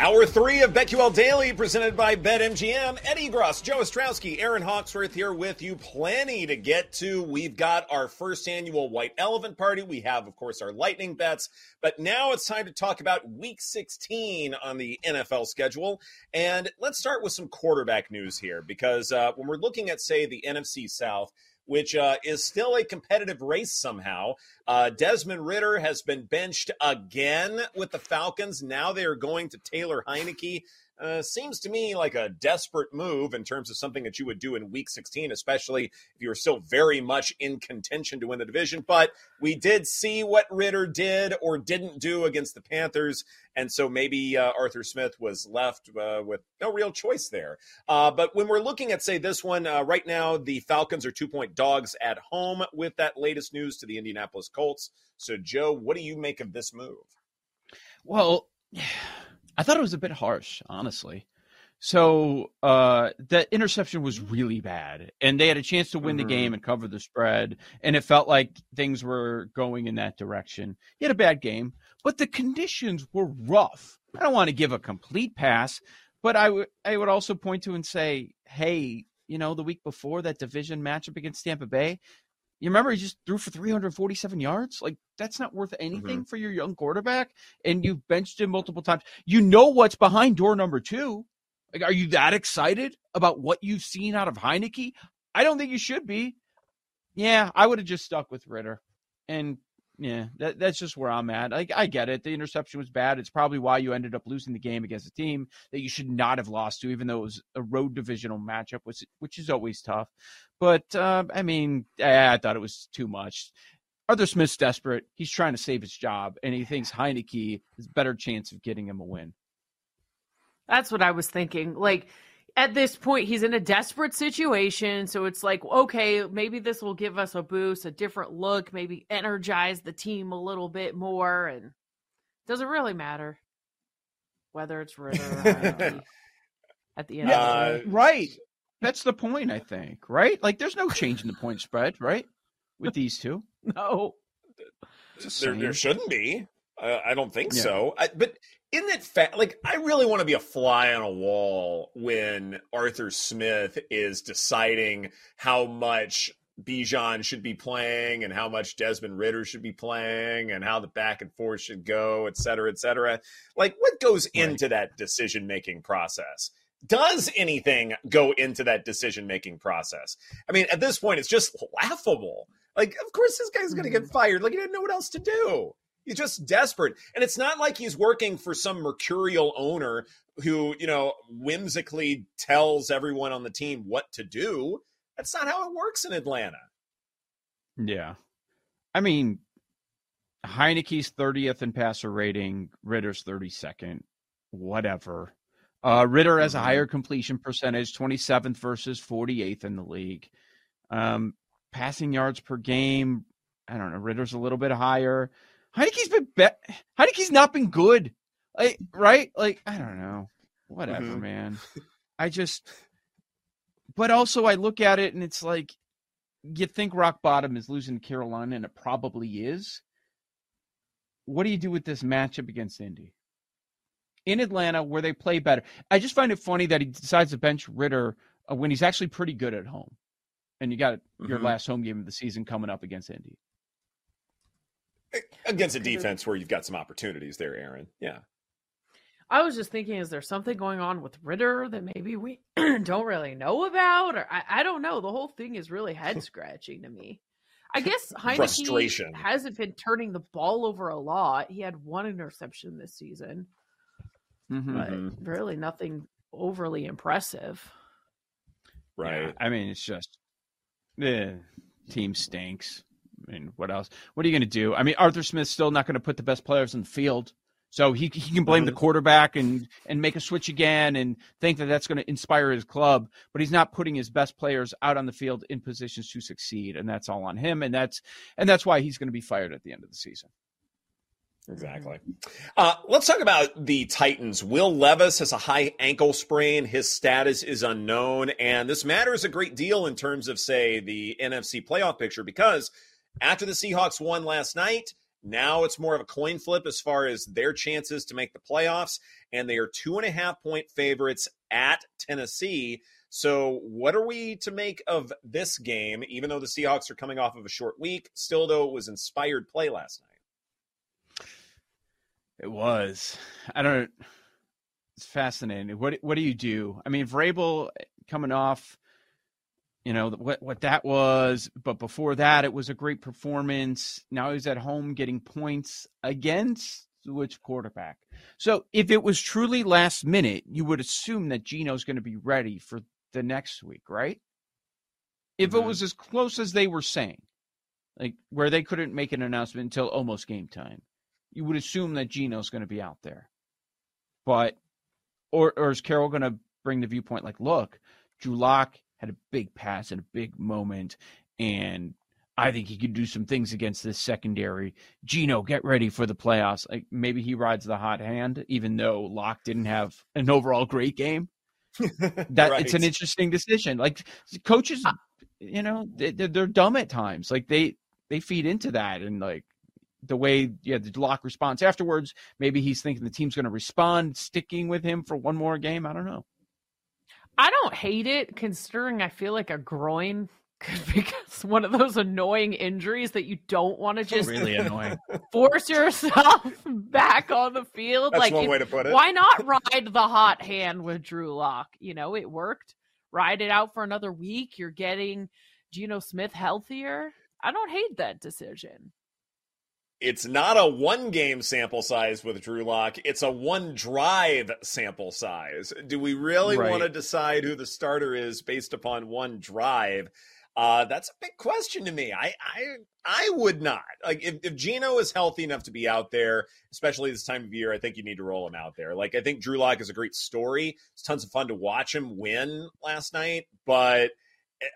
Hour three of BetQL Daily, presented by BetMGM. Ed Egros, Joe Ostrowski, Erin Hawksworth here with you. Plenty to get to. We've got our first annual White Elephant Party. We have, of course, our lightning bets. But now it's time to talk about Week 16 on the NFL schedule. And let's start with some quarterback news here, because uh, when we're looking at, say, the NFC South, which uh, is still a competitive race somehow. Uh, Desmond Ridder has been benched again with the Falcons. Now they are going to Taylor Heinicke. Uh, seems to me like a desperate move in terms of something that you would do in week 16, especially if you were still very much in contention to win the division. But we did see what Ridder did or didn't do against the Panthers. And so maybe uh, Arthur Smith was left uh, with no real choice there. Uh, but when we're looking at, say, this one, uh, right now, the Falcons are two point dogs at home with that latest news to the Indianapolis Colts. So, Joe, what do you make of this move? Well, I thought it was a bit harsh, honestly. So uh, that interception was really bad, and they had a chance to win the game and cover the spread, and it felt like things were going in that direction. He had a bad game, but the conditions were rough. I don't want to give a complete pass, but I would I would also point to and say, hey, you know, the week before that division matchup against Tampa Bay, you remember he just threw for 347 yards? Like, that's not worth anything mm-hmm. for your young quarterback. And you've benched him multiple times. You know what's behind door number two. Like, are you that excited about what you've seen out of Heinicke? I don't think you should be. Yeah, I would have just stuck with Ridder. And yeah, that, that's just where I'm at. Like, I get it. The interception was bad. It's probably why you ended up losing the game against a team that you should not have lost to, even though it was a road divisional matchup, which, which is always tough. But uh, I mean, I, I thought it was too much. Arthur Smith's desperate. He's trying to save his job, and he thinks Heinicke has a better chance of getting him a win. That's what I was thinking. Like at this point, he's in a desperate situation. So it's like, okay, maybe this will give us a boost, a different look, maybe energize the team a little bit more. And it doesn't really matter whether it's Ridder or at the end. of the Uh. Right. That's the point, I think. Right? Like, there's no change in the point spread, right? With these two. No. Just there, there shouldn't be. Uh, I don't think Yeah. so. I, but in that fact, like I really want to be a fly on a wall when Arthur Smith is deciding how much Bijan should be playing and how much Desmond Ridder should be playing and how the back and forth should go, et cetera, et cetera. Like what goes into that decision making process? Does anything go into that decision making process? I mean, at this point, it's just laughable. Like, of course, this guy's going to get mm-hmm. fired. Like, he didn't know what else to do. He's just desperate. And it's not like he's working for some mercurial owner who, you know, whimsically tells everyone on the team what to do. That's not how it works in Atlanta. Yeah. I mean, Heinicke's 30th in passer rating, Ridder's 32nd, whatever. Uh, Ridder has a higher completion percentage, 27th versus 48th in the league. Um, passing yards per game, I don't know. Ridder's a little bit higher. Heinicke's been be- Heinicke's not been good, like right? Like I don't know. Whatever, Mhm. man. I just, but also I look at it and it's like, you think rock bottom is losing Carolina, and it probably is. What do you do with this matchup against Indy? In Atlanta, where they play better. I just find it funny that he decides to bench Ridder uh, when he's actually pretty good at home. And you got your Mhm. last home game of the season coming up against Indy. Against a defense where you've got some opportunities there, Erin. Yeah. I was just thinking, is there something going on with Ridder that maybe we don't really know about? Or I, I don't know. The whole thing is really head scratching to me. I guess Heinicke hasn't been turning the ball over a lot. He had one interception this season, Mhm. but really nothing overly impressive. Right. Yeah, I mean, it's just the team stinks. I mean, what else? What are you going to do? I mean, Arthur Smith's still not going to put the best players in the field, so he he can blame the Mhm. quarterback and and make a switch again and think that that's going to inspire his club. But he's not putting his best players out on the field in positions to succeed, and that's all on him. And that's and that's why he's going to be fired at the end of the season. Exactly. Uh, let's talk about the Titans. Will Levis has a high ankle sprain. His status is unknown. And this matters a great deal in terms of, say, the NFC playoff picture because after the Seahawks won last night, now it's more of a coin flip as far as their chances to make the playoffs. And they are two and a half point favorites at Tennessee. So, what are we to make of this game, even though the Seahawks are coming off of a short week? Still, though, it was inspired play last night. It was. I don't. It's fascinating. What what do you do? I mean, Vrabel coming off, you know what what that was, but before that, it was a great performance. Now he's at home getting points against which quarterback? So if it was truly last minute, you would assume that Geno's going to be ready for the next week, right? If it Mhm. was as close as they were saying, like where they couldn't make an announcement until almost game time, you would assume that Geno's going to be out there. But, or, or is Carroll going to bring the viewpoint like, look, Drew Lock had a big pass and a big moment, and I think he could do some things against this secondary. Geno, get ready for the playoffs. Like maybe he rides the hot hand, even though Lock didn't have an overall great game. That it's an interesting decision. Like coaches, uh you know, they, they're, they're dumb at times. Like they they feed into that, and like the way yeah the Lock response afterwards. Maybe he's thinking the team's going to respond, sticking with him for one more game. I don't know. I don't hate it considering I feel like a groin could be one of those annoying injuries that you don't want to just Really annoying. force yourself back on the field. That's like, one if- way to put it. why not ride the hot hand with Drew Lock? You know, it worked. Ride it out for another week. You're getting Geno Smith healthier. I don't hate that decision. It's not a one game sample size with Drew Lock. It's a one drive sample size. Do we really Right. want to decide who the starter is based upon one drive? Uh, that's a big question to me. I I I would not. Like if, if Geno is healthy enough to be out there, especially this time of year, I think you need to roll him out there. Like I think Drew Lock is a great story. It's tons of fun to watch him win last night, but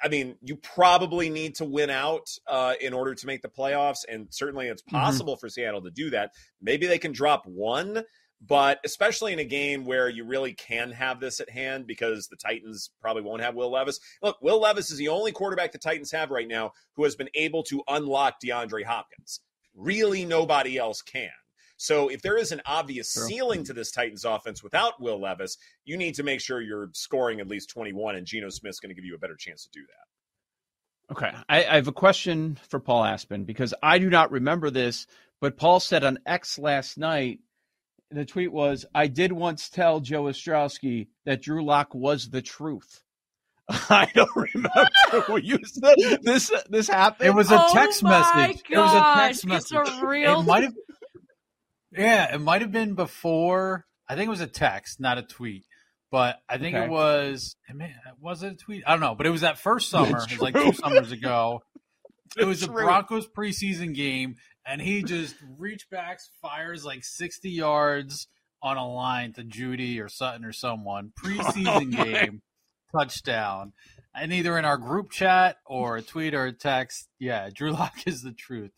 I mean, you probably need to win out uh, in order to make the playoffs, and certainly it's possible for Seattle to do that. Maybe they can drop one, but especially in a game where you really can have this at hand because the Titans probably won't have Will Levis. Look, Will Levis is the only quarterback the Titans have right now who has been able to unlock DeAndre Hopkins. Really, nobody else can. So if there is an obvious True. ceiling to this Titans offense without Will Levis, you need to make sure you're scoring at least 21, and Geno Smith's going to give you a better chance to do that. Okay. I, I have a question for Paul Aspen because I do not remember this, but Paul said on X last night, the tweet was, I did once tell Joe Ostrowski that Drew Lock was the truth. I don't remember what you said. This this happened. It was a Oh text my message. It was a text gosh, it's a real- It might have. Yeah, it might have been before. I think it was a text, not a tweet. But I think Okay. it was. I mean, was it a tweet? I don't know. But it was that first summer. It's It was like two summers ago. It was a Broncos preseason game, and he just reach backs, fires like sixty yards on a line to Jeudy or Sutton or someone. Preseason Oh, game touchdown. And either in our group chat or a tweet or a text, yeah, Drew Lock is the truth.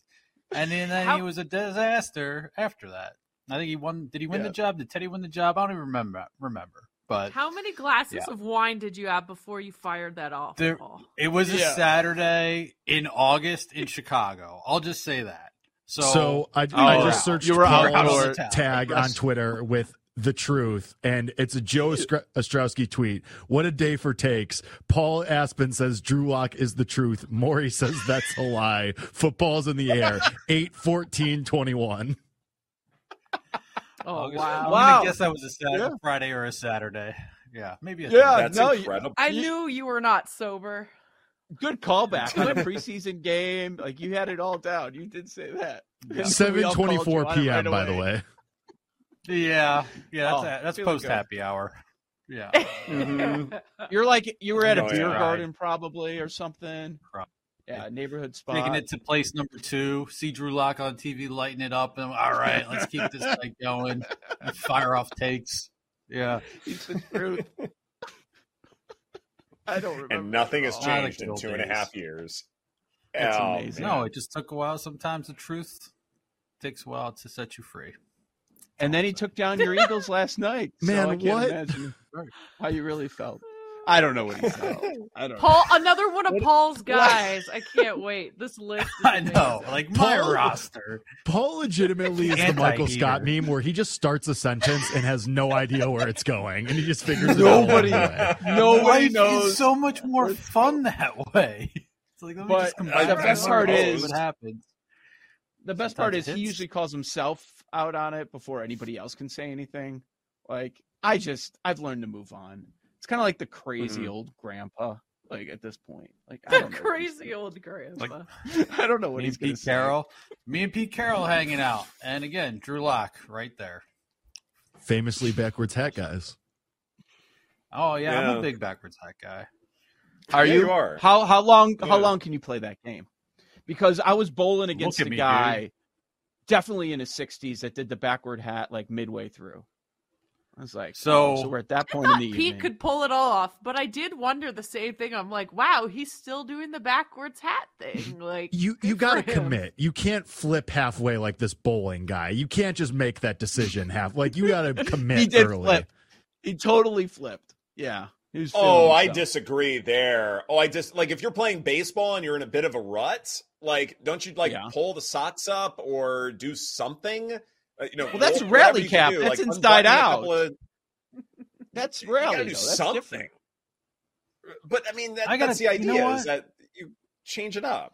And then, uh, then How- he was a disaster after that. I think he won. Did he win Yeah. the job? Did Teddy win the job? I don't even remember. Remember, but How many glasses Yeah. of wine did you have before you fired that off? There- it was a Yeah. Saturday in August in Chicago. I'll just say that. So, So I, you I oh, just out. searched You were Paul's on the town. tag on Twitter with the truth, and it's a Joe Ostr- Ostrowski tweet. What a day for takes. Paul Aspen says Drew Lock is the truth. Maury says that's a lie. Football's in the air. 8 14 21. Oh I'm wow! Wow. gonna guess that was a Saturday, Yeah. Friday or a Saturday. Yeah, maybe. A Yeah, That's no, incredible. I knew you were not sober. Good callback on a preseason game. Like you had it all down. You did say that. And we 7 all called you 24 p.m., right by the way. Yeah, yeah. That's Oh, a, that's post good. happy hour. Yeah. Mhm. You're like you were at a Oh, beer yeah. garden probably or something. Probably. Yeah, neighborhood spot. Taking it to place number two. See Drew Lock on TV, lighting it up, and all right, let's keep this thing going. And fire off takes. Yeah. It's the truth. I don't remember. and nothing has I like changed in old two and a half years. That's Oh, amazing. man. No, it just took a while. Sometimes the truth takes a while to set you free. And then he took down your Eagles last night. so Man, I can't what? Imagine how you really felt. I don't know what he felt. I don't. Paul, another one of Paul's guys. I can't wait. This list. Is I know, amazing. like my Paul- roster. Paul legitimately is the Michael Anti-heater. Scott meme where he just starts a sentence and has no idea where it's going, and he just figures it Nobody- out. along the way. Nobody Life knows. is so much more fun that way. It's like, let me But just the best part is- what happens. the best part is he usually calls himself out on it before anybody else can say anything. Like I just I've learned to move on. It's kind of like the crazy Mhm. old grandpa. Like at this point, like I The don't know crazy old grandpa. gonna- I don't know what Me he's going Pete to say. Carroll, me and Pete Carroll hanging out, and again, Drew Lock right there. Famously backwards hat guys. Oh yeah, I'm a big backwards hat guy. Are Yeah, you? you are. How how long Yeah. how long can you play that game? Because I was bowling against at a me, guy, definitely in his sixties, that did the backward hat like midway through. I was like, So- oh, so we're at that I point in the Pete evening. could pull it all off, but I did wonder the same thing. I'm like, wow, he's still doing the backwards hat thing. Like You you got to commit. You can't flip halfway like this bowling guy. You can't just make that decision half. Like you got to commit He did early. flip. He totally flipped. Yeah. He was Oh, feeling I disagree there. Oh, I just like if you're playing baseball and you're in a bit of a rut, like don't you like Yeah. pull the socks up or do something? Uh, you know, Well, that's whatever rally cap. do, That's like, inside out. of- That's you rally. gotta do That's something. different. But I mean, that, I gotta- that's the you idea know is that you change it up.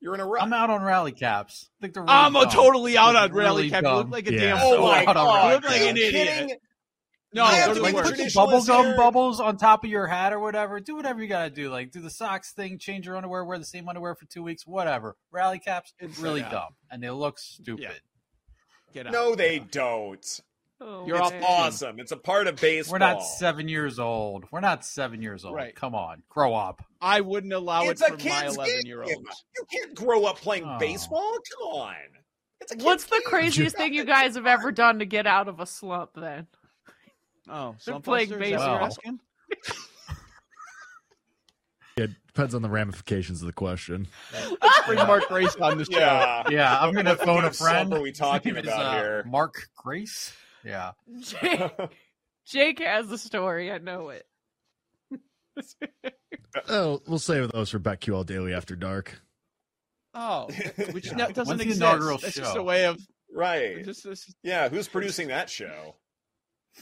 You're in a rut. I'm out on rally caps. I think they're really I'm a totally out They're on rally really cap. You look like a Yeah. damn. oh so my out on god! rally You look like Are an you idiot. kidding? No, You have they're to like put the worst. traditionalist bubble gum here- bubbles on top of your hat or whatever. Do whatever you gotta do. Like do the socks thing, change your underwear, wear the same underwear for two weeks, whatever. Rally caps, Inside really out. dumb, and they look stupid. Yeah. Get out. No, they don't. Oh, You're it's off man. the team. awesome. It's a part of baseball. We're not seven years old. We're not seven years old. Right. Come on, grow up. I wouldn't allow It's it a for my kid's eleven-year-old. You can't grow up playing Oh. baseball. Come on. It's a kid's What's the game. craziest thing you guys have ever done to get out of a slump? Then Oh, They're slump playing busters? Is that what you're asking? It depends on the ramifications of the question. Let's bring Mark Grace on the show. Yeah. Yeah, I'm gonna phone a of slump friend. are we talking His name is, about uh, here? Mark Grace. Yeah. Jake, Jake has the story. I know it. Oh, we'll save those for BetQL Daily After Dark. Oh, which no, doesn't When's exist. inaugural That's just a way of. right. Just, this, Yeah. Who's producing that show?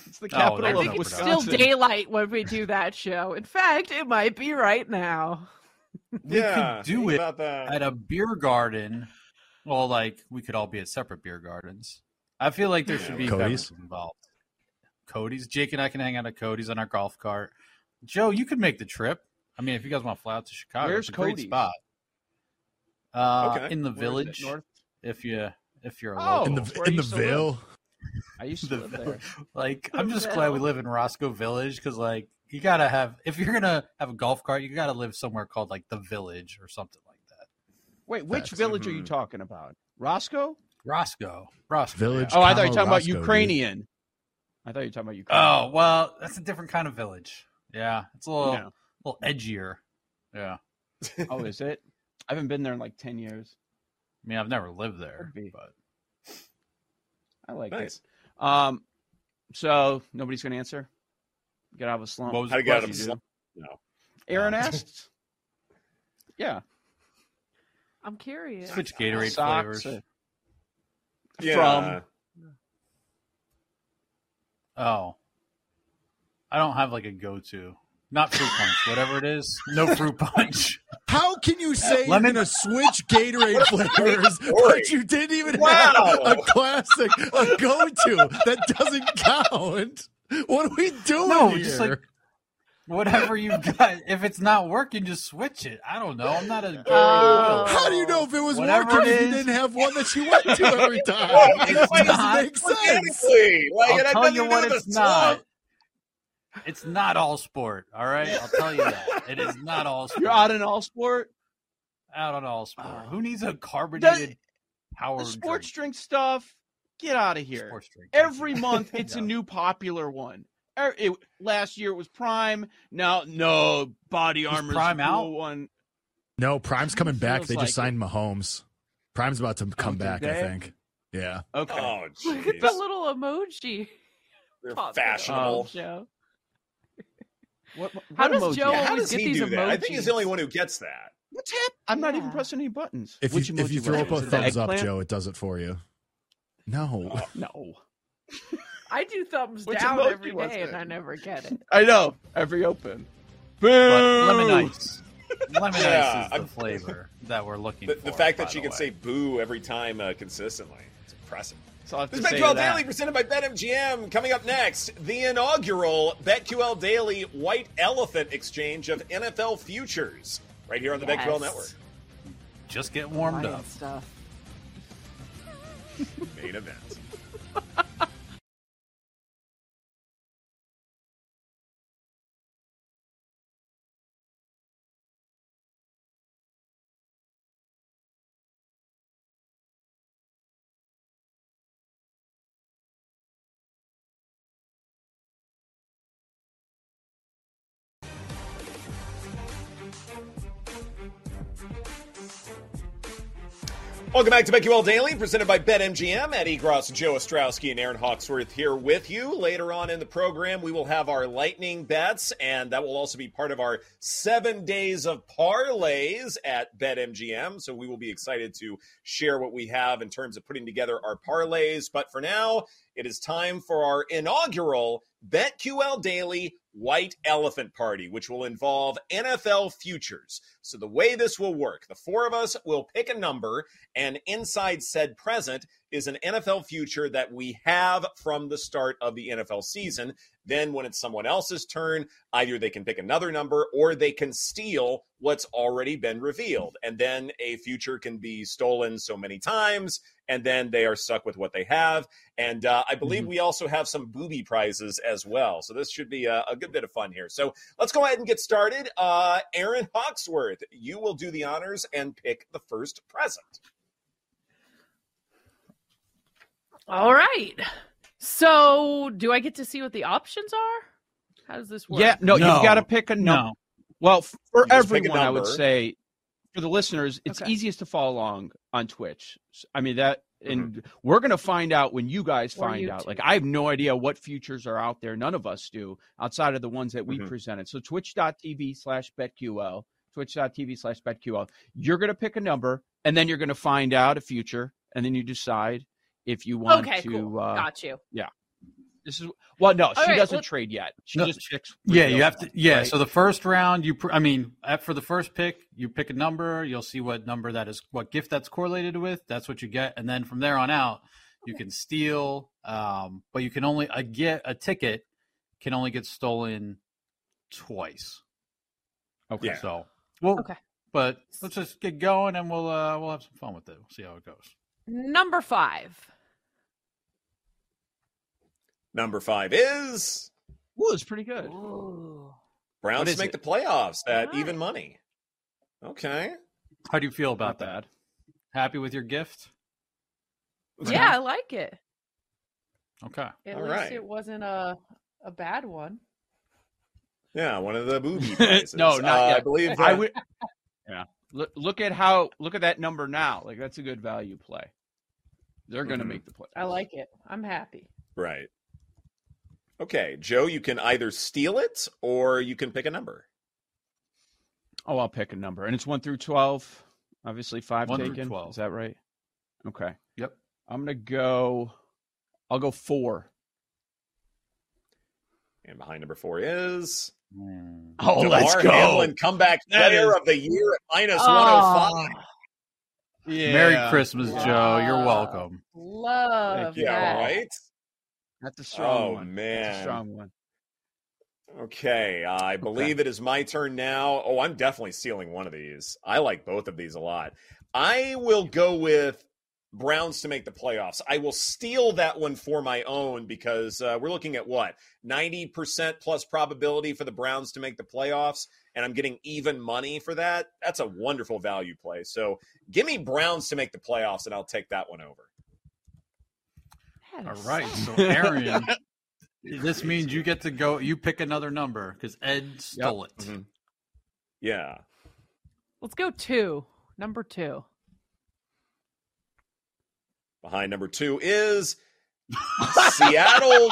It's the Oh, capital there's I think it's still daylight when we do that show. In fact, it might be right now. We yeah. could do it at a beer garden. Well, like we could all be at separate beer gardens. I feel like there should be Cody's? involved. Cody's. Jake and I can hang out at Cody's on our golf cart. Joe, you could make the trip. I mean, if you guys want to fly out to Chicago, Where's it's a great spot. Uh, Okay. in the Where is it? village, North. if you if you're a Oh, local. In the in the used to live. Ville. I used to The live Ville. there. Like, I'm just glad we live in Roscoe Village because, like, you gotta have if you're gonna have a golf cart, you gotta live somewhere called like the Village or something like that. Wait, which Facts. village are you Mhm. talking about? Roscoe? Roscoe, Roscoe Village. yeah. Oh, I thought you were comma, talking about Roscoe, dude. Ukrainian. I thought you were talking about Ukraine. Oh well, that's a different kind of village. Yeah, it's a little Yeah. little edgier. Yeah, Oh, is it? I haven't been there in like 10 years. I mean, I've never lived there, but I like Nice. it. Um, so nobody's going to answer? Get out of a slump. what was How the to get out of? No. Erin asked. yeah. I'm curious. Switch Gatorade Socks, flavors. Yeah. From Oh, I don't have like a go-to. Not fruit punch, whatever it is. No fruit punch. How can you say Lemon- you're gonna switch Gatorade flavors, but you didn't even Wow. have a classic, a go-to that doesn't count? What are we doing No, here? just like whatever you've got. If it's not working, just switch it. I don't know. I'm not a Gatorade Oh. How do you know if it was Whatever working it if you didn't have one that you went to every time? Well, it doesn't make sense. Like, I'll it tell you what it's not. swamp. It's not all sport. All right, I'll tell you that. It is not all sport. You're out in all sport. out on all sport. Oh. Who needs a carbonated power The sports drink? drink stuff. Get out of here. Sports drink. Every month, it's a new popular one. Er- it- last year it was Prime. Now, no body armor. Prime out? One. No, Prime's coming back. Feels They just like signed Mahomes. Prime's about to come did back, I think. Yeah. Okay. Oh, Look at the little emoji. They're fashionable. Joe. What, what How does emoji? Joe Yeah, how always does get he these do that? I think he's the only one who gets that. What's happening? I'm not even pressing any buttons. If Which you if you throw up a Was it the thumbs up. Joe, it does it for you. No. No. I do thumbs Which down emoji every was it? and I never get it. I know. Every open. Boo! But lemon ice. Lemon Yeah, ice is the I'm- flavor that we're looking The, for. the fact that she can way. say boo every time uh, consistently. It's impressive. So This is BetQL. Daily presented by BetMGM. Coming up next, the inaugural BetQL Daily White Elephant Exchange of NFL futures. Right here on the Yes. BetQL Network. just get warmed Buying up. stuff. Main event. Welcome back to BetQL Daily, presented by BetMGM. Ed Egros, Joe Ostrowski, and Erin Hawksworth here with you. Later on in the program, we will have our lightning bets, and that will also be part of our seven days of parlays at BetMGM. So we will be excited to share what we have in terms of putting together our parlays. But for now, it is time for our inaugural BetQL Daily White Elephant Party, which will involve NFL futures. So, the way this will work, the four of us will pick a number, and inside said present is an NFL future that we have from the start of the NFL season. Then, when it's someone else's turn, either they can pick another number or they can steal what's already been revealed. And then a future can be stolen so many times, and then they are stuck with what they have. And uh, I believe we also have some booby prizes as well. So this should be a, a good bit of fun here. So let's go ahead and get started. Uh, Erin Hawksworth, you will do the honors and pick the first present. All right. So, do I get to see what the options are? How does this work? Yeah, no, No. you've got to pick a number. No. Well, for You just pick a everyone, I would say, for the listeners, it's Okay. easiest to follow along on Twitch. I mean that, and we're going to find out when you guys Or find out. YouTube. Like, I have no idea what futures are out there. None of us do, outside of the ones that we Mhm. presented. So, twitch.tv slash betql, twitch.tv slash betql. You're going to pick a number, and then you're going to find out a future, and then you decide if you want Okay, to. cool. Uh, Got you. Yeah. This is well, no, she right, doesn't let- trade yet. She No, just picks. Yeah, you have to. them, Yeah, right? so the first round, you. pr- I mean, for the first pick, you pick a number. You'll see what number that is, what gift that's correlated with. That's what you get, and then from there on out, you can steal. Um, but you can only a get a ticket can only get stolen twice. Okay. Yeah. So well, Okay. But let's just get going, and we'll uh, we'll have some fun with it. We'll see how it goes. Number five. Number five is Ooh, it's pretty good. Ooh. Browns What to is make it? the playoffs at Alright. even money. Okay. How do you feel about that? Happy with your gift? Yeah, I like it. Okay. At All least right. it wasn't a a bad one. Yeah, one of the booby prizes. No, not Uh, yet. I believe. I would. Yeah. Look, look at how. Look at that number now. Like that's a good value play. They're going to Mhm. make the play. I like it. I'm happy. Right. Okay, Joe, you can either steal it or you can pick a number. Oh, I'll pick a number, and it's one through twelve. Obviously, five One through taken. 12. Is that right? Okay. Yep. I'm gonna go. I'll go four. And behind number four is Oh, let's Damar go. Hamlin, comeback That player is- of the year at minus Oh. 105. Yeah. Merry Christmas, Joe. You're welcome. Love Yeah, that. right? That's a strong Oh, one. That's man. a strong one. Okay, uh, I believe it is my turn now. Oh, I'm definitely sealing one of these. I like both of these a lot. I will go with Browns to make the playoffs. I will steal that one for my own because uh, we're looking at what 90% plus probability for the Browns to make the playoffs, and I'm getting even money for that. That's a wonderful value play. So give me Browns to make the playoffs, and I'll take that one over. That All so- So, Erin, this means you get to go. You pick another number because Ed stole it. Mhm. Yeah. Let's go two. Number two. Behind number two is Seattle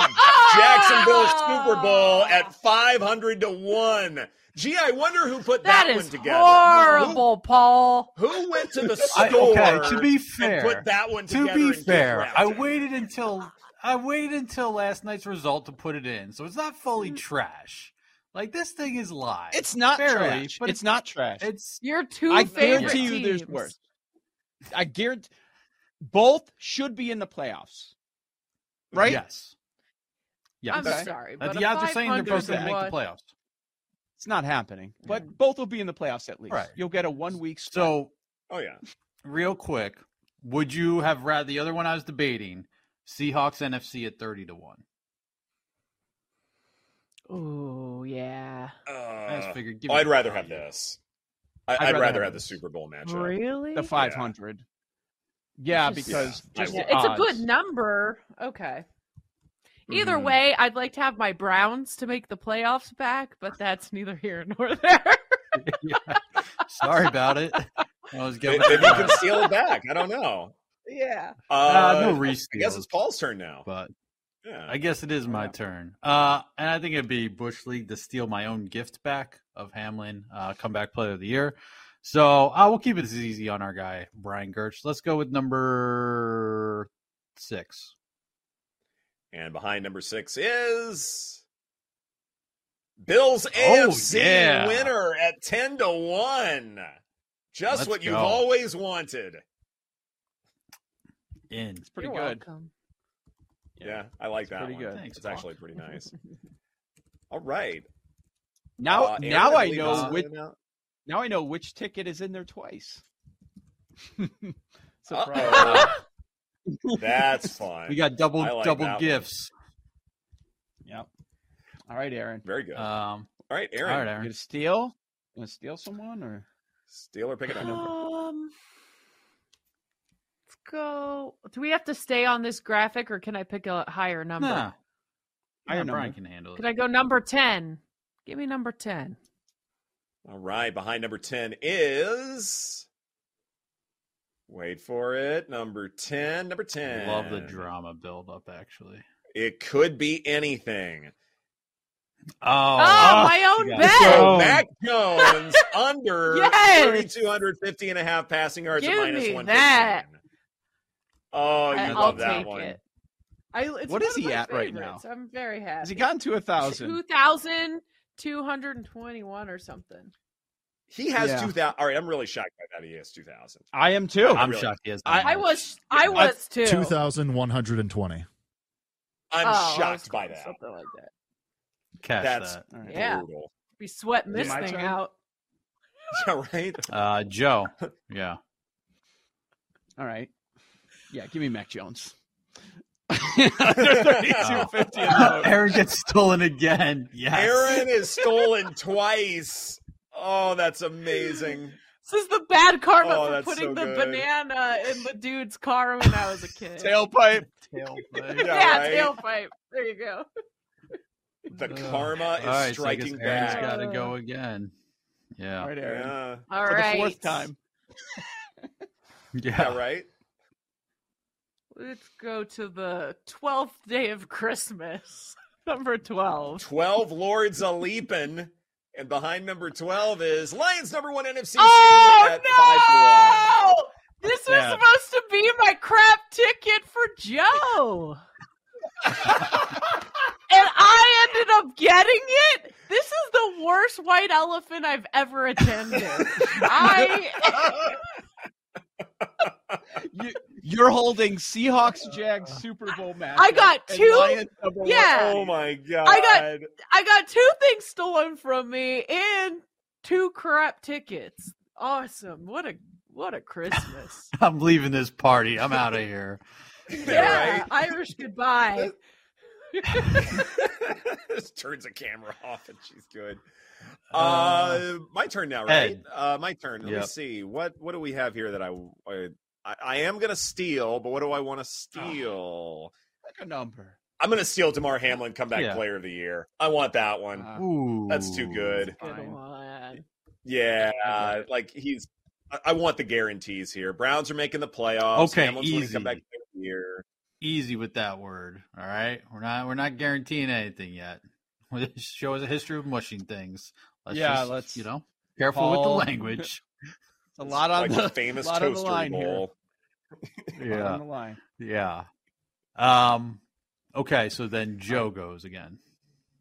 Jacksonville Super Bowl at 500 to 1. Gee, I wonder who put that, That one together. horrible, Paul. Who, who went to the I- store okay, to be and fair, put that one To be fair, I waited until I waited until last night's result to put it in, so it's not Mm. fully trash. Like this thing is live. It's not Barely, trash. but it's not trash. It's Your two I favorite guarantee you there's worse. I guarantee both should be in the playoffs. Right? Yes. Yes. I'm Okay. sorry, but the odds are saying they're 500 both going to to make the playoffs. It's not happening. But both will be in the playoffs at least. Right. You'll get a one week So, Oh, yeah. real quick, would you have rather the other one I was debating? Seahawks NFC at thirty to one. Oh yeah. I just Uh, figured. Give oh, me I'd rather have this. I, I'd I'd, rather rather have have the. Super Bowl matchup. Really? the five hundred. Yeah, Just- because Yeah, just I the it's a good number. Okay. Either Mhm. way, I'd like to have my Browns to make the playoffs back, but that's neither here nor there. Yeah. Sorry about it. I was Maybe giving maybe you can steal it back. I don't know. yeah. Uh, Uh, no I re-steals. guess it's Paul's turn now. but Yeah. I guess it is my turn. Uh, and I think it'd be Bush League to steal my own gift back of Hamlin, uh, comeback player of the year. So uh, we'll keep it as easy on our guy Brian Gertz. Let's go with number six. And behind number six is Bills Oh, AFC yeah. winner at 10 to 1. Just Let's what you've always wanted. In. It's pretty You're good. welcome. Yeah, I like that pretty one. good. Thanks, it's Paul. actually pretty nice. All right. Now Uh, now I know is which now. Now I know which ticket is in there twice. Surprise. Uh-oh. That's fun. We got double like double that one. gifts. Yep. All right, Erin. Very good. Um, All right, Erin. all right, You Erin. gonna steal? You gonna steal someone or Steal or pick it up. Um, let's go. Do we have to stay on this graphic, or can I pick a higher number? Nah. Higher Nah, Brian number. can handle it. Can I go number ten? Give me number ten. All right, behind number 10 is. Wait for it. Number 10. Number 10. Love the drama build up, actually. It could be anything. Oh, Oh, oh my own you bet. So Oh. Mac Jones under Yes. 3,250 and a half passing yards Give at minus me 115. that. Oh, you I- love I'll that take one. it. I, it's What one is of he my at right favorites. now? I'm very happy. has he gotten to a thousand? two thousand two hundred and twenty-one or something? He has Yeah. 2,000. All right, I'm really shocked by that. He has 2,000. I am too. I'm really- shocked he has. I- that I much. was, I was too. 2,120. I'm Oh, shocked by that. Something like that. Cash That's that. All right. Yeah. brutal. Be sweating this thing turn? out. Yeah, right? Uh, Joe. Yeah. All right. Yeah, give me Mac Jones. Under thirty-two fifty. Erin gets stolen again. Yes. Erin is stolen twice. Oh, that's amazing. This is the bad karma Oh, for putting so the good. banana in the dude's car when I was a kid. Tailpipe. Tailpipe. Yeah, yeah, right? tailpipe. There you go. The karma is All right, so I guess striking Erin's back. got to go again. Yeah. All right, Erin. Yeah. All For right. the fourth time. Yeah. yeah, right? Let's go to the 12th day of Christmas. Number 12. 12 Lords a leaping. And behind number 12 is Lions number one NFC Oh, at 5 1. no! This was Yeah. supposed to be my crap ticket for Joe. And I ended up getting it. This is the worst white elephant I've ever attended. I you, you're holding Seahawks Jags Super Bowl match. I got and two- Lions number one. yeah. Oh my god! I got I got two things stolen from me and two crap tickets. Awesome. What a what a Christmas. I'm leaving this party. I'm out of here. yeah, Irish goodbye. Just turns the camera off and she's good. Uh, my turn now, right? Ed. Uh, my turn. Let me see what what do we have here that I I, I am gonna steal, but what do I want to steal? Like a number. I'm gonna steal Damar Hamlin, comeback Yeah. player of the year. I want that one. Uh, Ooh, That's too good. Good one. Yeah, Okay. like he's. I- I want the guarantees here. Browns are making the playoffs. Okay, Hamlin's winning easy. comeback player of the year. Easy with that word. All right, we're not we're not guaranteeing anything yet. This show is a history of mushing things. Let's Yeah, just, let's- you know careful with the language. It's a lot on like the the famous lot on the toaster line bowl. Yeah, on the line. yeah. Um. Okay, so then Joe goes again.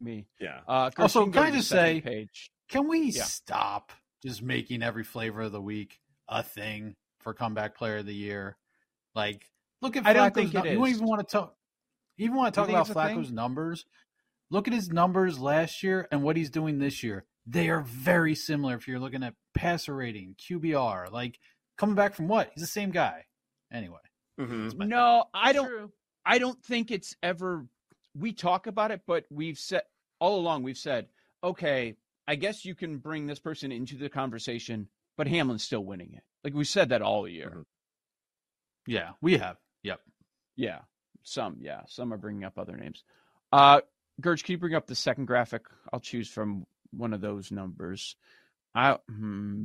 Me. Yeah. Uh, Also, Gershon, can I just say- page? Can we Yeah. stop just making every flavor of the week a thing for comeback player of the year? Like, look at I don't think nu- it You don't even want to talk. Even want to talk about it's thing? Flacco's numbers? Look at his numbers last year and what he's doing this year. They are very similar. If you're looking at passer rating, QBR, like coming back from what? He's the same guy. Anyway, Mhm. No, I don't. True. I don't think it's ever. We talk about it, but we've said all along. We've said, okay, I guess you can bring this person into the conversation, but Hamlin's still winning it. Like we said that all year. Mhm. yeah, we have. Yep. Yeah, some. Yeah, some are bringing up other names. Uh, Gerge, can you bring up the second graphic? I'll choose from one of those numbers. I. Hmm,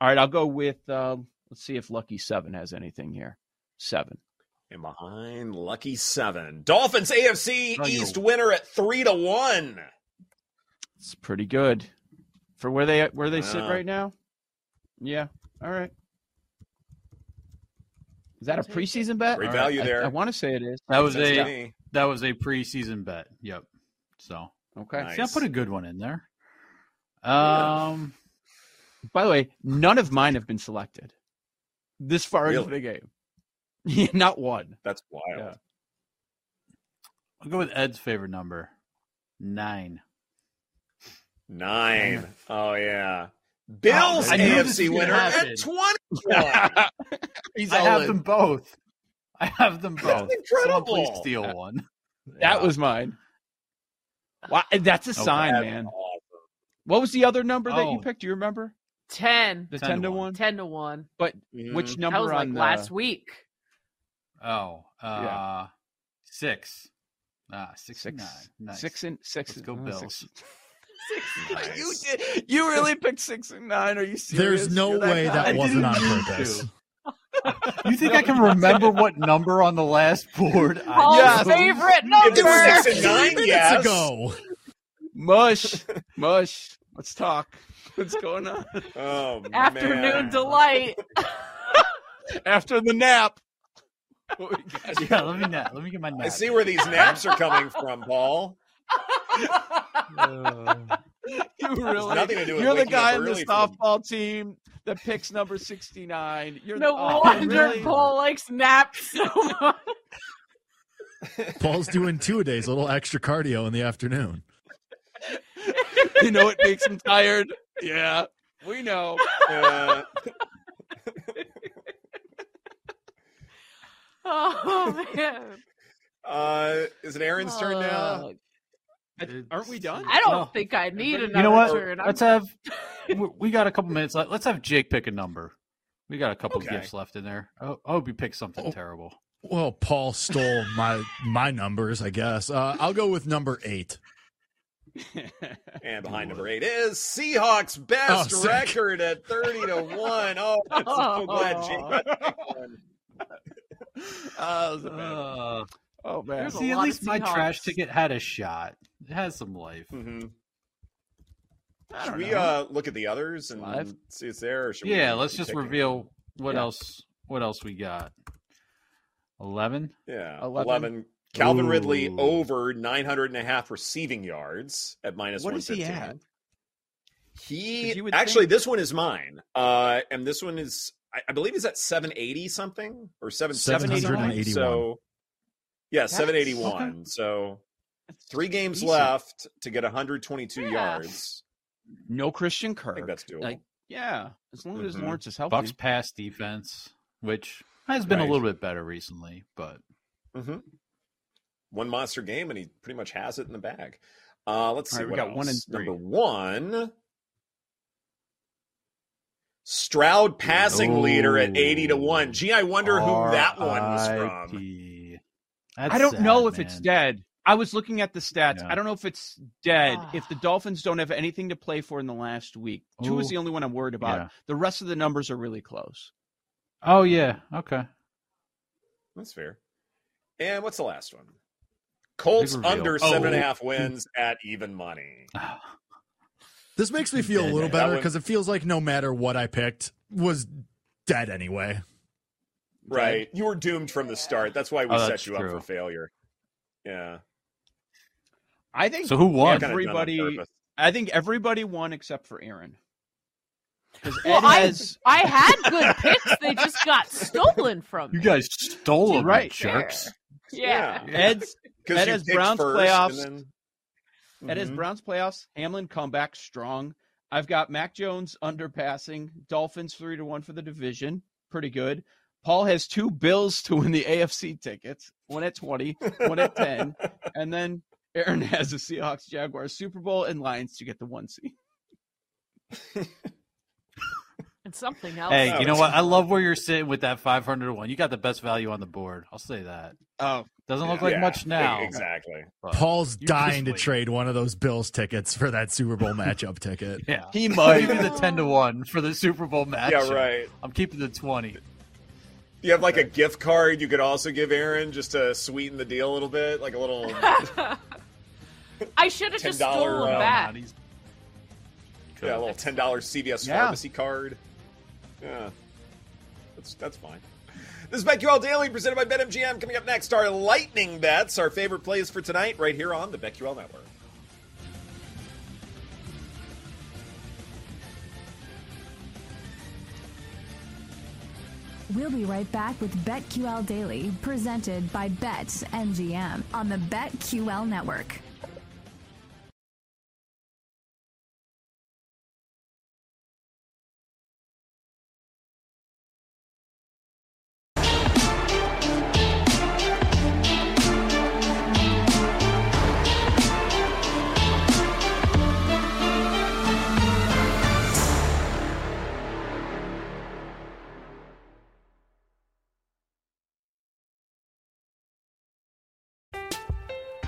all right, I'll go with. Uh, let's see if Lucky Seven has anything here. Seven. And behind Lucky Seven, Dolphins AFC Oh, you- East winner at three to one. It's pretty good for where they where they sit right now. Yeah. All right. Is that a I'll take it. preseason bet? Great All value I- there. I, want to say it is. That was a that was a preseason bet. Yep. So Okay. Nice. see, I put a good one in there. Yeah. Um. By the way, none of mine have been selected this far into the game. Yeah, not one. That's wild. Yeah. I'll go with Ed's favorite number, nine. Nine. Oh yeah. Bills I knew this was AFC winner happen. at twenty. He's I all have in. them both. I have them both. That's Someone please incredible. steal one. That Yeah. was mine. Wow, that's a sign, That's man. awesome. What was the other number that you Oh. picked? Do you remember? Ten. The 10 ten, to to one. one. Ten to one. But Mhm. which number That was like the, last week. Oh, uh, Yeah. six. Ah, six, six, and nine. Nice. six and six. Let's go uh, Bills. six- Nice. You did. You really picked six and nine? Are you serious? There's no You're way guy? that wasn't on purpose. To. You think I can remember what number on the last board? I Paul's Yes. do? favorite It number. was six and nine. minutes Yes. ago. Mush, mush. Let's talk. What's going on? Oh Afternoon man. delight. After the nap. What? Yeah, let me nap. Let me get my nap. I see where these naps are coming from, Paul. Uh, You really? nothing to do with You're the guy on the early for softball team that picks number sixty-nine. You're no oh, wonder really? Paul likes naps so much. Paul's doing two a days, a little extra cardio in the afternoon. You know it makes him tired. Yeah, we know. Uh, Oh man. uh, is it Erin's turn now? Uh, Aren't we done? I don't Oh. think I need another You know what? turn. I'm- Let's have. we- We got a couple minutes. left. Let's have Jake pick a number. We got a couple Okay. gifts left in there. Oh, I hope you pick something Oh. terrible. Well, Paul stole my my numbers, I guess. Uh, I'll go with number eight. And behind number eight is Seahawks best Oh, record at thirty to one. Oh, I'm so glad Jake got to one. Oh, that was a bad one. Uh, oh man. See, at least my trash ticket had a shot. It has some life. Mhm. Should we know. uh, look at the others and Live? see it's there? Or should Yeah, keep let's just picking? reveal what Yeah. else. What else we got? Eleven. Yeah, 11. 11. Calvin Ridley over 900 and a half receiving yards at minus What is he 115. at? He 'Cause you would actually, think- this one is mine, uh, and this one is I, I believe is at 780 something or 770 781. So yeah, That's- 781. So three games decent. left to get 122 Yeah. yards. No Christian I Kirk. think that's doable. Like, yeah, as long as Mhm. Lawrence is healthy. Bucks pass defense, which has been Right. a little bit better recently, but hmm One monster game, and he pretty much has it in the bag. Uh, let's see right, we got else. one and three. Number one, Stroud passing leader at eighty to one. Gee, I wonder who that one was from. That's I don't know sad, if it's dead. I was looking at the stats. Yeah. I don't know if it's dead. Ah. if the Dolphins don't have anything to play for in the last week, two is the only one I'm worried about. Yeah. The rest of the numbers are really close. Oh yeah, okay. That's fair. And what's the last one? Colts reveal. under seven and a Oh. half wins at even money. This makes me feel a little better because it feels like no matter what I picked was dead anyway. Right. You were doomed from the start. That's why we Oh, set that's you up for failure. Yeah. I think So who won? Kinda done on everybody. I think everybody won except for Erin. Because Well, I, has I had good picks. They just got stolen from You guys stole them, Right. jerks. Yeah. Ed's Ed has Browns first playoffs. and then- Ed has. Mm-hmm. Browns playoffs. Hamlin comeback strong. I've got Mac Jones underpassing. Dolphins three to one for the division. Pretty good. Paul has two Bills to win the AFC tickets. One at twenty, one at ten, and then Erin has the Seahawks, Jaguars, Super Bowl, and Lions to get the one seed. And something else. Hey, you know what? I love where you're sitting with that 500 to one. You got the best value on the board. I'll say that. Oh, Doesn't look Yeah, like much now. Exactly. but Paul's dying to trade one of those Bills tickets for that Super Bowl matchup ticket. Yeah, he might. give you the 10 to one for the Super Bowl match. Yeah, right. I'm keeping the 20. You have like a gift card you could also give Erin just to sweeten the deal a little bit, like a little. I should have just $10, stolen uh, that. Yeah, a little ten dollars CVS Yeah. pharmacy card. Yeah, that's that's fine. This is BetQL Daily presented by BetMGM. Coming up next, our lightning bets, our favorite plays for tonight, right here on the BetQL Network. We'll be right back with BetQL Daily, presented by Bet BetMGM on the BetQL Network.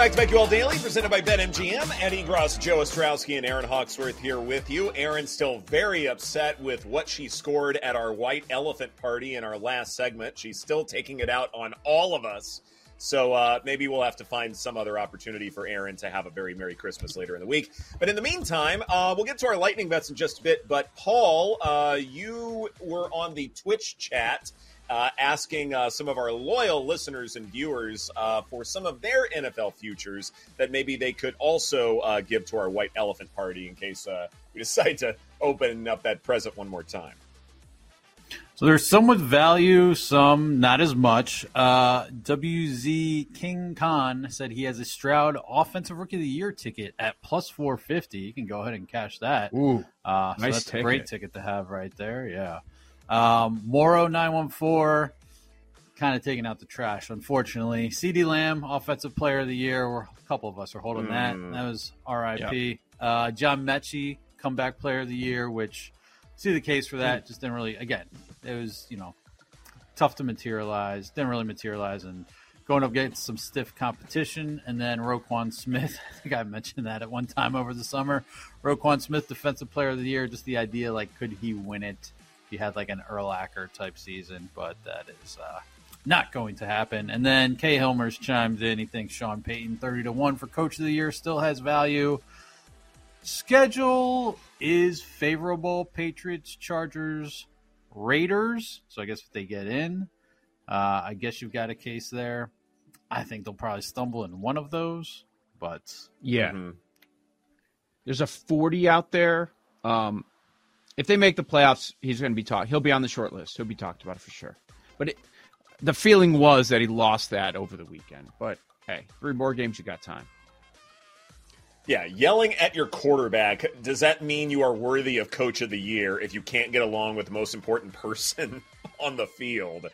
Back to you all Daily, presented by BetMGM. Ed Egros, Joe Ostrowski, and Erin Hawksworth here with you. Erin's still very upset with what she scored at our white elephant party in our last segment. She's still taking it out on all of us. So uh, maybe we'll have to find some other opportunity for Erin to have a very Merry Christmas later in the week. But in the meantime, uh, we'll get to our lightning bets in just a bit. But Paul, uh, you were on the Twitch chat uh, asking uh, some of our loyal listeners and viewers uh, for some of their NFL futures that maybe they could also uh, give to our white elephant party in case uh, we decide to open up that present one more time. So there's some with value, some not as much. Uh, WZ King Khan said he has a Stroud Offensive Rookie of the Year ticket at plus 450. You can go ahead and cash that. Ooh, Uh, so nice that's a great ticket. ticket to have right there. Yeah. Um, Moro nine one four, kind of taking out the trash. Unfortunately, CeeDee Lamb, offensive player of the year. We're, a couple of us are holding that. Mm. That was R.I.P. Uh, John Mechie, comeback player of the year, which see the case for that. Just didn't really. Again, it was you know tough to materialize. Didn't really materialize, and going up against some stiff competition. And then Roquan Smith. I think I mentioned that at one time over the summer. Roquan Smith, defensive player of the year. Just the idea, like, could he win it? If he had like an Urlacher type season, but that is uh, not going to happen. And then Kay Helmers chimed in. He thinks Sean Payton, thirty to one for coach of the year, still has value. Schedule is favorable. Patriots, Chargers, Raiders. So I guess if they get in, uh, I guess you've got a case there. I think they'll probably stumble in one of those, but Yeah. There's a 40 out there. Um, if they make the playoffs, he's going to be talked. He'll be on the short list. He'll be talked about for sure. But it, the feeling was that he lost that over the weekend. But hey, three more games, you got time. Yeah, yelling at your quarterback, does that mean you are worthy of coach of the year if you can't get along with the most important person on the field?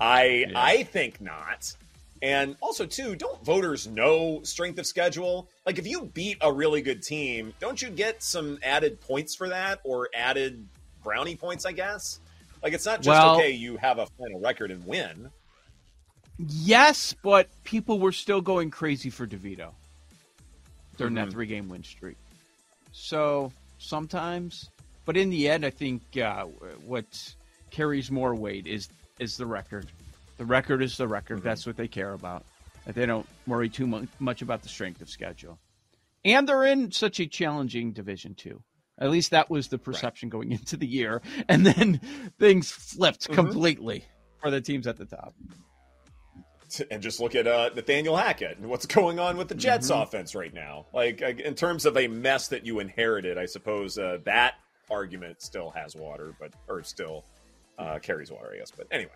I I think not. And also too, don't voters know strength of schedule? Like if you beat a really good team, don't you get some added points for that or added brownie points, I guess? Like it's not just Well- okay you have a final record and win. Yes, but people were still going crazy for DeVito during that Mhm. three game win streak. So sometimes, but in the end, I think uh, what carries more weight is is the record. The record is the record. That's what they care about. They don't worry too much about the strength of schedule. And they're in such a challenging division too. At least that was the perception going into the year, and then things flipped Mhm. completely for the teams at the top. and just look at uh, Nathaniel Hackett and what's going on with the Jets Mhm. offense right now. Like in terms of a mess that you inherited, I suppose uh, that argument still has water, but or still uh, carries water, I guess. But anyway,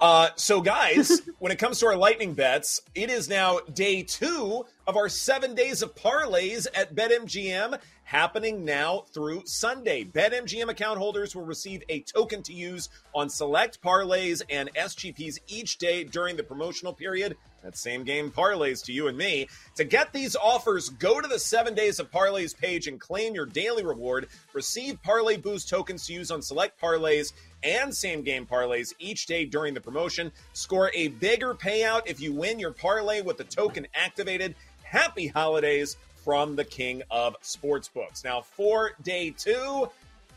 uh, so guys, when it comes to our lightning bets, it is now day two of our seven days of parlays at BetMGM. Happening now through Sunday. BetMGM account holders will receive a token to use on select parlays and SGPs each day during the promotional period. That same game parlays to you and me. To get these offers, go to the seven days of parlays page and claim your daily reward. Receive parlay boost tokens to use on select parlays and same game parlays each day during the promotion. Score a bigger payout if you win your parlay with the token activated. Happy holidays from the king of sportsbooks. Now, for day two,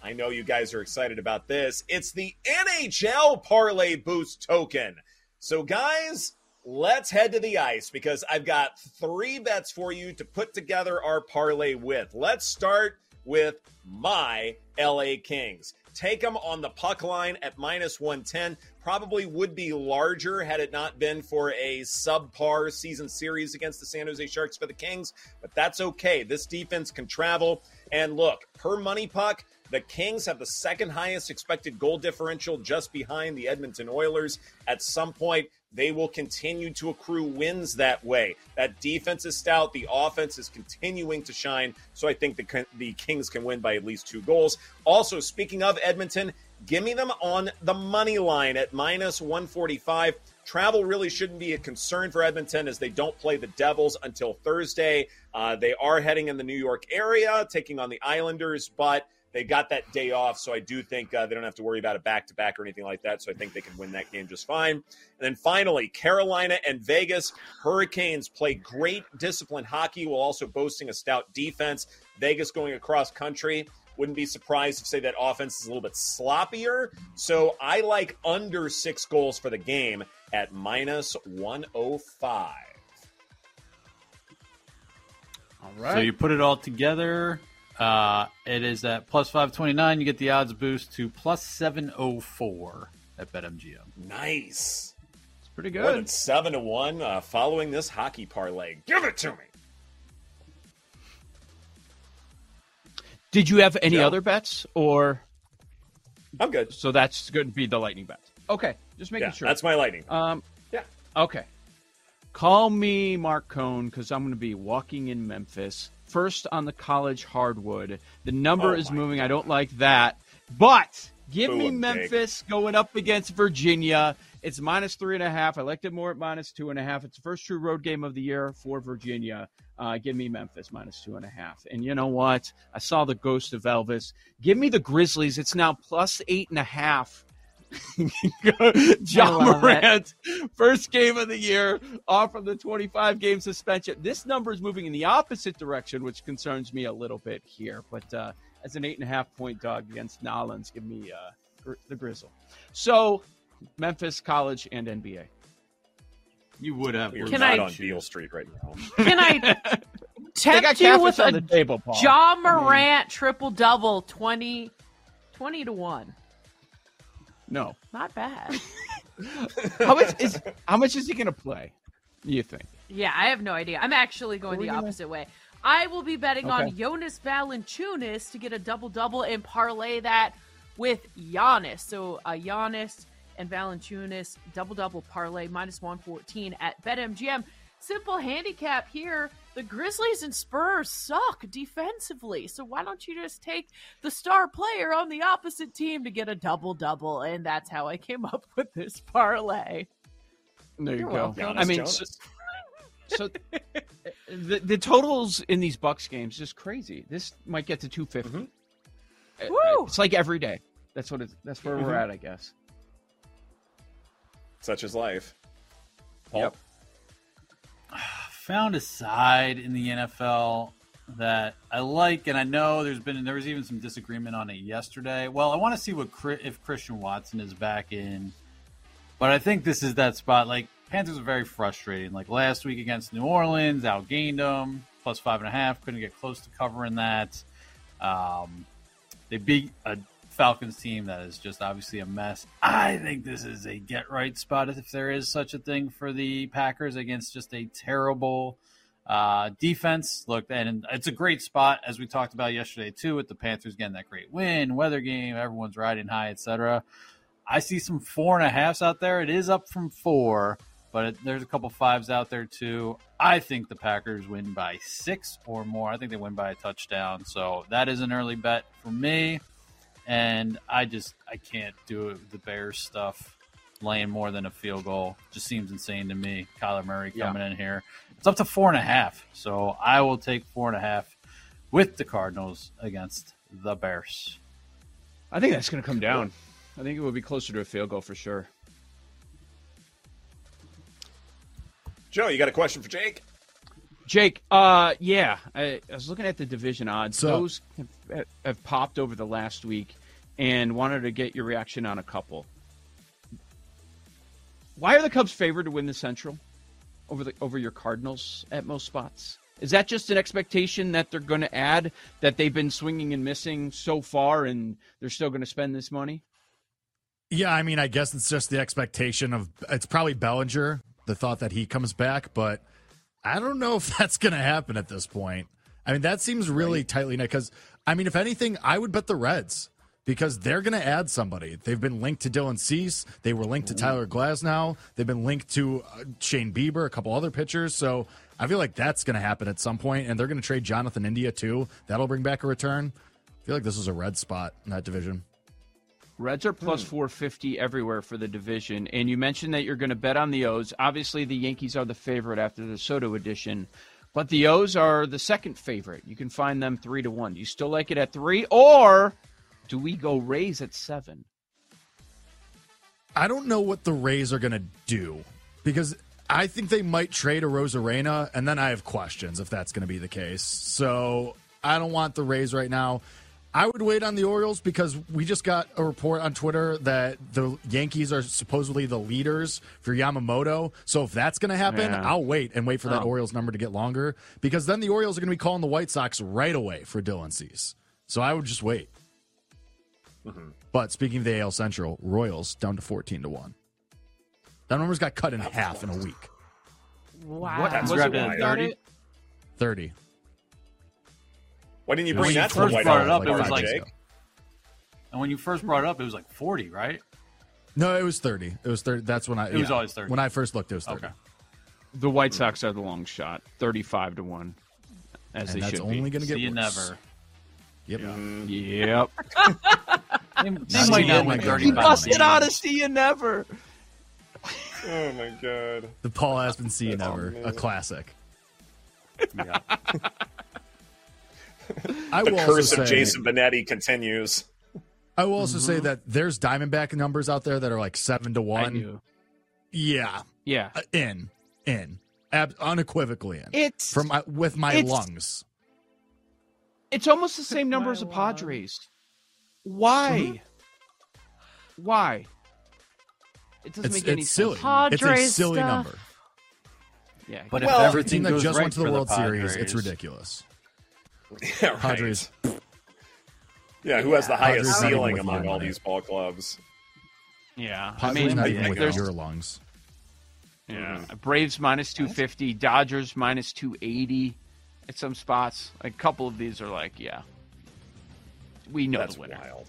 I know you guys are excited about this. It's the NHL Parlay Boost token. So, guys, let's head to the ice because I've got three bets for you to put together our parlay with. Let's start with my LA Kings. Take them on the puck line at minus 110. Probably would be larger had it not been for a subpar season series against the San Jose Sharks for the Kings, but that's okay. This defense can travel. And look, per money puck, the Kings have the second highest expected goal differential just behind the Edmonton Oilers. At some point, they will continue to accrue wins that way. That defense is stout. The offense is continuing to shine. So I think the, the Kings can win by at least two goals. Also, speaking of Edmonton, give me them on the money line at minus 145. Travel really shouldn't be a concern for Edmonton as they don't play the Devils until Thursday. Uh, they are heading in the New York area, taking on the Islanders, but they got that day off, so I do think uh, they don't have to worry about a back to back or anything like that. So I think they can win that game just fine. And then finally, Carolina and Vegas Hurricanes play great disciplined hockey while also boasting a stout defense. Vegas going across country. Wouldn't be surprised to say that offense is a little bit sloppier. So I like under six goals for the game at minus 105. All right. So you put it all together. Uh, it is at plus 529. You get the odds boost to plus 704 at BetMGM. Nice. It's pretty More than seven to one uh, following this hockey parlay. Give it to me. Did you have any No. other bets, or I'm good? So that's going to be the lightning bet. Okay, just making Yeah, sure. that's my lightning. Um, yeah. Okay. Call me Mark Cohn because I'm going to be walking in Memphis first on the college hardwood. The number Oh is moving. I don't like that, but Give Boo me him, Jake. Memphis going up against Virginia. It's minus three and a half. I liked it more at minus two and a half. It's the first true road game of the year for Virginia. Uh, give me Memphis minus two and a half. And you know what? I saw the ghost of Elvis. Give me the Grizzlies. It's now plus eight and a half. Ja love it. Morant, first game of the year, off from the 25 game suspension. This number is moving in the opposite direction, which concerns me a little bit here. But uh, as an eight and a half point dog against Nolans, give me uh, gr- the Grizzle. So, Memphis, college, and NBA. You would have. You're Can not I- on Beale Street right now. Can I They got tempt you with on a the table, Paul. Ja I mean- Morant triple double 20, 20 to one? No. Not bad. How much is how much is he going to play? You think? Yeah, I have no idea. I'm actually going the What are we gonna- opposite way. I will be betting on Okay. Jonas Valanciunas to get a double double and parlay that with Giannis. So uh, Giannis and Valanciunas double double parlay minus 114 at BetMGM. Simple handicap here. The Grizzlies and Spurs suck defensively. So why don't you just take the star player on the opposite team to get a double double? And that's how I came up with this parlay. There you You're go. welcome. I mean, Giannis so, so the the totals in these Bucks games is crazy. This might get to 250. Uh, Woo! It's like every day. That's what it's. That's where we're Mhm. at, I guess. Such is life. Paul? Yep. found a side in the NFL that I like, and I know there's been there was even some disagreement on it yesterday. Well, I want to see what if Christian Watson is back in, but I think this is that spot. Like Panthers are very frustrating. Like last week against New Orleans, outgained them plus five and a half, couldn't get close to covering that. Um, they beat a Falcons team that is just obviously a mess. I think this is a get right spot if there is such a thing for the Packers against just a terrible uh, defense. Look, and it's a great spot as we talked about yesterday too, with the Panthers getting that great win, weather game, everyone's riding high, etc. I see some four and a halfs out there. It is up from four, but it, there's a couple fives out there too. I think the Packers win by six or more. I think they win by a touchdown. So that is an early bet for me. And I just I can't do it with the Bears stuff. Laying more than a field goal just seems insane to me. Kyler Murray Yeah. coming in here. It's up to four and a half. So I will take four and a half with the Cardinals against the Bears. I think that's going to come down. I think it will be closer to a field goal for sure. Joe, you got a question for Jake? Jake, uh, yeah, I, I was looking at the division odds. So- Those have, have popped over the last week, and wanted to get your reaction on a couple. Why are the Cubs favored to win the Central over the over your Cardinals at most spots? Is that just an expectation that they're going to add that they've been swinging and missing so far, and they're still going to spend this money? Yeah, I mean, I guess it's just the expectation of it's probably Bellinger, the thought that he comes back, but I don't know if that's going to happen at this point. I mean, that seems really tightly knit because, I mean, if anything, I would bet the Reds because they're going to add somebody. They've been linked to Dylan Cease. They were linked to Tyler Glasnow. They've been linked to uh, Shane Bieber, a couple other pitchers. So I feel like that's going to happen at some point, and they're going to trade Jonathan India too. That'll bring back a return. I feel like this is a red spot in that division. Reds are plus hmm. 450 everywhere for the division. And you mentioned that you're going to bet on the O's. Obviously, the Yankees are the favorite after the Soto edition, but the O's are the second favorite. You can find them three to one. Do you still like it at three, or do we go Rays at seven? I don't know what the Rays are going to do because I think they might trade Arozarena, and then I have questions if that's going to be the case. So I don't want the Rays right now. I would wait on the Orioles because we just got a report on Twitter that the Yankees are supposedly the leaders for Yamamoto. So if that's going to happen, Yeah. I'll wait and wait for that Oh. Orioles number to get longer because then the Orioles are going to be calling the White Sox right away for Dylan Cease. So I would just wait. But speaking of the AL Central, Royals down to 14 to 1. That number's got cut in half in a week. Wow. That's Was grabbed it it at worth 30? 30. Why didn't you When bring you that to the first brought it up, it was like- Jake? And when you first brought it up, it was like 40, right? No, it was 30. It was 30. That's when I It was always 30. When I first looked, it was 30. Okay. The White Sox are the long shot, 35 to one, as And they that's should only be. going to get See you worse. never. Yep. Yep. They, they See might you not in win my 35 He busted games. out of see you never. Oh my god. The Paul Aspen See You That's Never, a classic. Yeah. I the will curse also of say, Jason Benetti continues. I will also say Mm-hmm. that there's Diamondback numbers out there that are like seven to one. knew. Yeah, Yeah. uh, in, in, Ab- unequivocally in. It's From my, with my it's- lungs. It's almost the same number as the Padres. Why? Why? It doesn't It's, make any it's sense. silly. it's a Padres silly stuff. number. Yeah. But Well, if A everything team that just right went to the for World Series, it's ridiculous. Yeah, right. Padres, Yeah, who has the highest Padres ceiling among all money. these ball clubs? yeah. I Padres mean, not even think with there's your lungs. yeah. Braves minus two fifty, Dodgers minus two eighty at some spots. A couple of these are like, yeah, we know That's the winner. wild.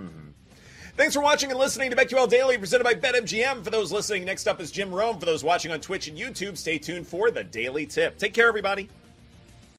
Mhm. Thanks for watching and listening to BetQL Daily, presented by BetMGM. For those listening, next up is Jim Rome. For those watching on Twitch and YouTube, stay tuned for the Daily Tip. Take care, everybody.